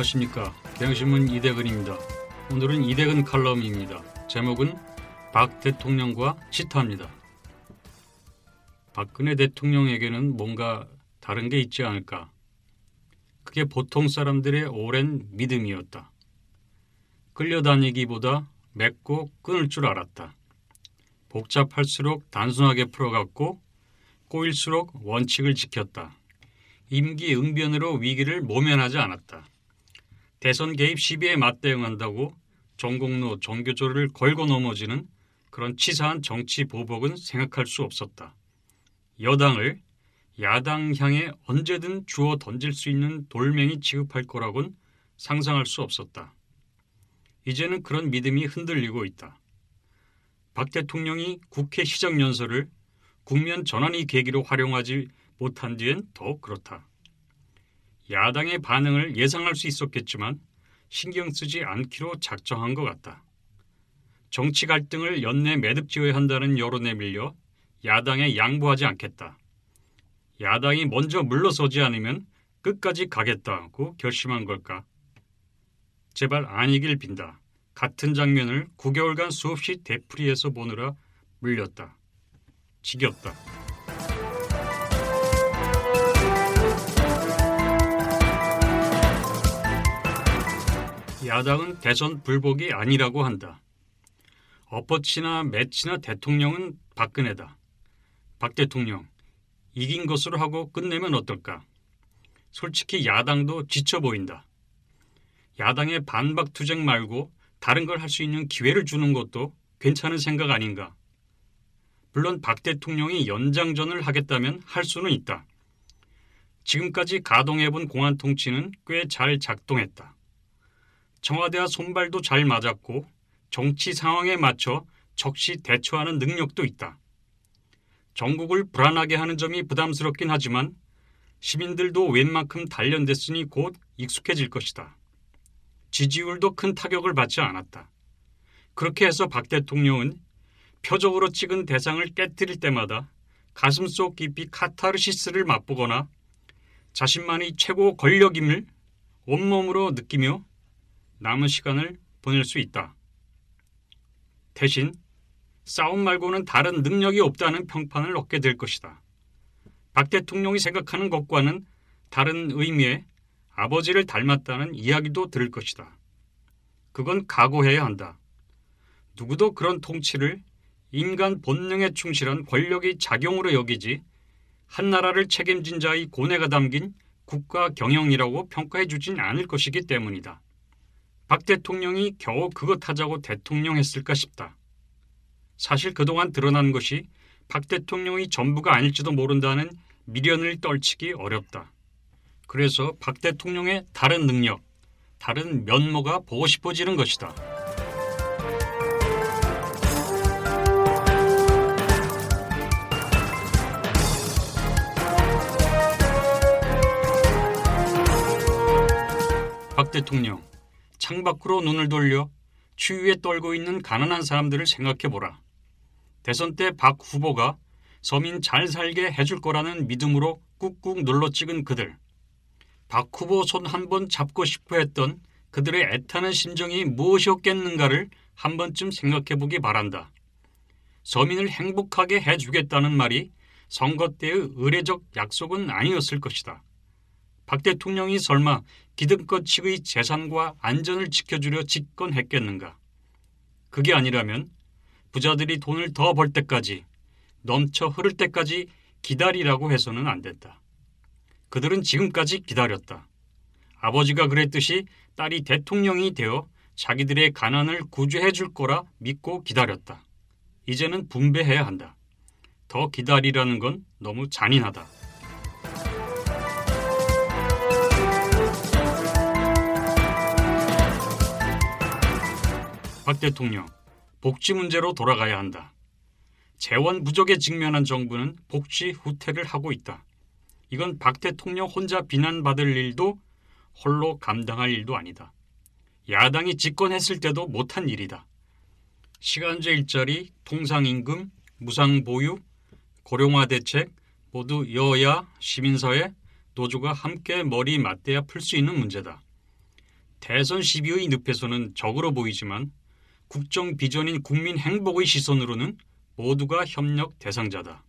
안녕하십니까. 경신문 이대근입니다. 오늘은 이대근 칼럼입니다. 제목은 박 대통령과 치타입니다. 박근혜 대통령에게는 뭔가 다른 게 있지 않을까. 그게 보통 사람들의 오랜 믿음이었다. 끌려다니기보다 맺고 끊을 줄 알았다. 복잡할수록 단순하게 풀어갔고 꼬일수록 원칙을 지켰다. 임기 응변으로 위기를 모면하지 않았다. 대선 개입 시비에 맞대응한다고 전공로 정교조를 걸고 넘어지는 그런 치사한 정치 보복은 생각할 수 없었다. 여당을 야당 향해 언제든 주워 던질 수 있는 돌멩이 취급할 거라곤 상상할 수 없었다. 이제는 그런 믿음이 흔들리고 있다. 박 대통령이 국회 시정연설을 국면 전환의 계기로 활용하지 못한 뒤엔 더욱 그렇다. 야당의 반응을 예상할 수 있었겠지만 신경 쓰지 않기로 작정한 것 같다. 정치 갈등을 연내 매듭지어야 한다는 여론에 밀려 야당에 양보하지 않겠다. 야당이 먼저 물러서지 않으면 끝까지 가겠다고 결심한 걸까? 제발 아니길 빈다. 같은 장면을 9개월간 수없이 되풀이해서 보느라 물렸다. 지겹다. 야당은 대선 불복이 아니라고 한다. 엎어치나 매치나 대통령은 박근혜다. 박 대통령, 이긴 것으로 하고 끝내면 어떨까? 솔직히 야당도 지쳐 보인다. 야당의 반박 투쟁 말고 다른 걸 할 수 있는 기회를 주는 것도 괜찮은 생각 아닌가? 물론 박 대통령이 연장전을 하겠다면 할 수는 있다. 지금까지 가동해본 공안 통치는 꽤 잘 작동했다. 청와대와 손발도 잘 맞았고 정치 상황에 맞춰 적시 대처하는 능력도 있다. 전국을 불안하게 하는 점이 부담스럽긴 하지만 시민들도 웬만큼 단련됐으니 곧 익숙해질 것이다. 지지율도 큰 타격을 받지 않았다. 그렇게 해서 박 대통령은 표적으로 찍은 대상을 깨뜨릴 때마다 가슴 속 깊이 카타르시스를 맛보거나 자신만이 최고 권력임을 온몸으로 느끼며 남은 시간을 보낼 수 있다. 대신 싸움 말고는 다른 능력이 없다는 평판을 얻게 될 것이다. 박 대통령이 생각하는 것과는 다른 의미의 아버지를 닮았다는 이야기도 들을 것이다. 그건 각오해야 한다. 누구도 그런 통치를 인간 본능에 충실한 권력의 작용으로 여기지 한 나라를 책임진 자의 고뇌가 담긴 국가 경영이라고 평가해 주진 않을 것이기 때문이다. 박 대통령이 겨우 그것 하자고 대통령 했을까 싶다. 사실 그동안 드러난 것이 박 대통령이 전부가 아닐지도 모른다는 미련을 떨치기 어렵다. 그래서 박 대통령의 다른 능력, 다른 면모가 보고 싶어지는 것이다. 박 대통령, 창밖으로 눈을 돌려 추위에 떨고 있는 가난한 사람들을 생각해 보라. 대선 때 박 후보가 서민 잘 살게 해줄 거라는 믿음으로 꾹꾹 눌러 찍은 그들. 박 후보 손 한 번 잡고 싶어 했던 그들의 애타는 심정이 무엇이었겠는가를 한 번쯤 생각해 보기 바란다. 서민을 행복하게 해주겠다는 말이 선거 때의 의례적 약속은 아니었을 것이다. 박 대통령이 설마 기득권 측의 재산과 안전을 지켜주려 집권했겠는가? 그게 아니라면 부자들이 돈을 더 벌 때까지 넘쳐 흐를 때까지 기다리라고 해서는 안 된다. 그들은 지금까지 기다렸다. 아버지가 그랬듯이 딸이 대통령이 되어 자기들의 가난을 구제해 줄 거라 믿고 기다렸다. 이제는 분배해야 한다. 더 기다리라는 건 너무 잔인하다. 박 대통령, 복지 문제로 돌아가야 한다. 재원 부족에 직면한 정부는 복지 후퇴를 하고 있다. 이건 박 대통령 혼자 비난받을 일도 홀로 감당할 일도 아니다. 야당이 집권했을 때도 못한 일이다. 시간제 일자리, 통상임금, 무상보유, 고령화 대책 모두 여야, 시민사회, 노조가 함께 머리 맞대야 풀 수 있는 문제다. 대선 시비의 늪에서는 적으로 보이지만 국정 비전인 국민 행복의 시선으로는 모두가 협력 대상자다.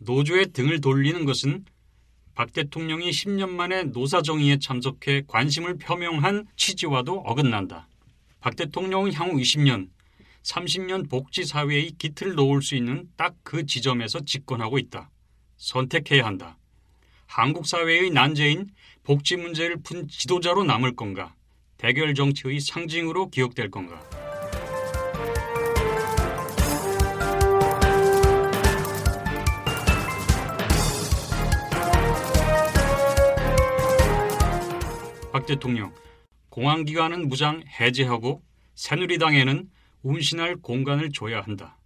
노조의 등을 돌리는 것은 박 대통령이 10년 만에 노사정의에 참석해 관심을 표명한 취지와도 어긋난다. 박 대통령은 향후 20년, 30년 복지사회의 기틀을 놓을 수 있는 딱 그 지점에서 집권하고 있다. 선택해야 한다. 한국 사회의 난제인 복지 문제를 푼 지도자로 남을 건가? 대결 정치의 상징으로 기억될 건가? 박 대통령, 공항기관은 무장 해제하고 새누리당에는 운신할 공간을 줘야 한다.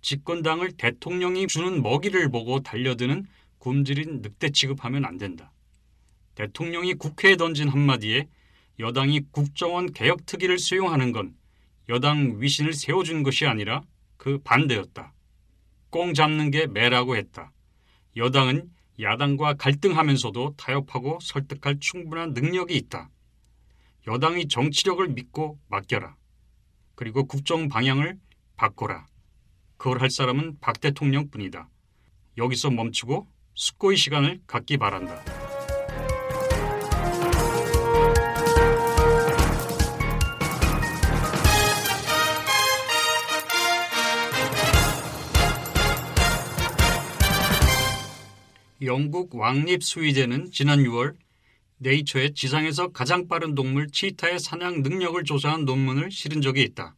집권당을 대통령이 주는 먹이를 보고 달려드는 굶주린 늑대 취급하면 안 된다. 대통령이 국회에 던진 한마디에 여당이 국정원 개혁 특위를 수용하는 건 여당 위신을 세워준 것이 아니라 그 반대였다. 꽁 잡는 게 매라고 했다. 여당은 야당과 갈등하면서도 타협하고 설득할 충분한 능력이 있다. 여당이 정치력을 믿고 맡겨라. 그리고 국정 방향을 바꿔라. 그걸 할 사람은 박 대통령 뿐이다. 여기서 멈추고 숙고의 시간을 갖기 바란다. 영국 왕립 수의대는 지난 6월 네이처에 지상에서 가장 빠른 동물 치타의 사냥 능력을 조사한 논문을 실은 적이 있다.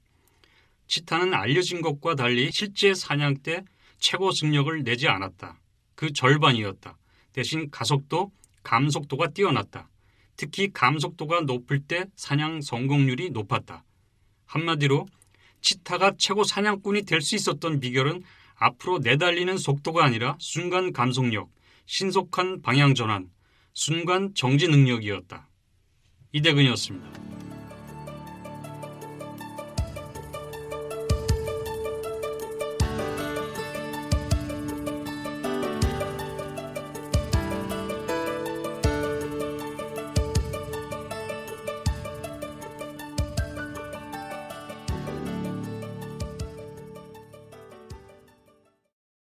치타는 알려진 것과 달리 실제 사냥 때 최고 승력을 내지 않았다. 그 절반이었다. 대신 가속도, 감속도가 뛰어났다. 특히 감속도가 높을 때 사냥 성공률이 높았다. 한마디로 치타가 최고 사냥꾼이 될 수 있었던 비결은 앞으로 내달리는 속도가 아니라 순간 감속력, 신속한 방향 전환, 순간 정지 능력이었다. 이대근이었습니다.